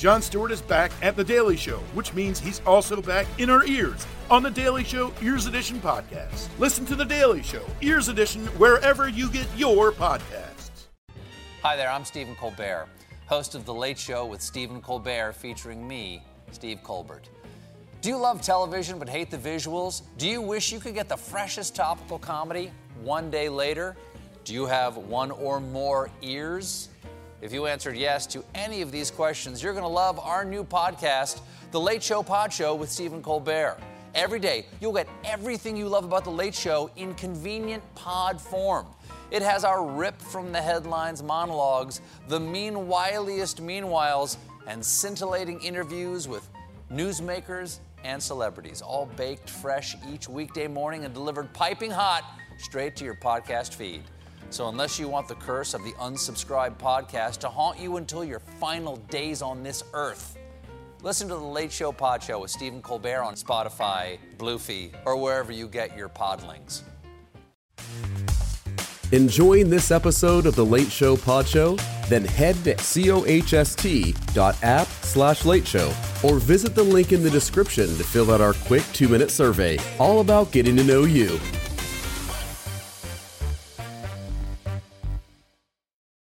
Jon Stewart is back at The Daily Show, which means he's also back in our ears on The Daily Show Ears Edition podcast. Listen to The Daily Show Ears Edition wherever you get your podcasts. Hi there, I'm Stephen Colbert, host of The Late Show with Stephen Colbert, featuring me, Steve Colbert. Do you love television but hate the visuals? Do you wish you could get the freshest topical comedy one day later? Do you have one or more ears? If you answered yes to any of these questions, you're going to love our new podcast, The Late Show Pod Show with Stephen Colbert. Every day, you'll get everything you love about The Late Show in convenient pod form. It has our rip from the headlines monologues, the mean meanwhiliest meanwhiles, and scintillating interviews with newsmakers and celebrities, all baked fresh each weekday morning and delivered piping hot straight to your podcast feed. So, unless you want the curse of the unsubscribed podcast to haunt you until your final days on this earth, listen to the Late Show Pod Show with Stephen Colbert on Spotify, Bluefy, or wherever you get your podlings. Enjoying this episode of the Late Show Pod Show? Then head to cohst.app slash late show or visit the link in the description to fill out our quick two minute survey all about getting to know you.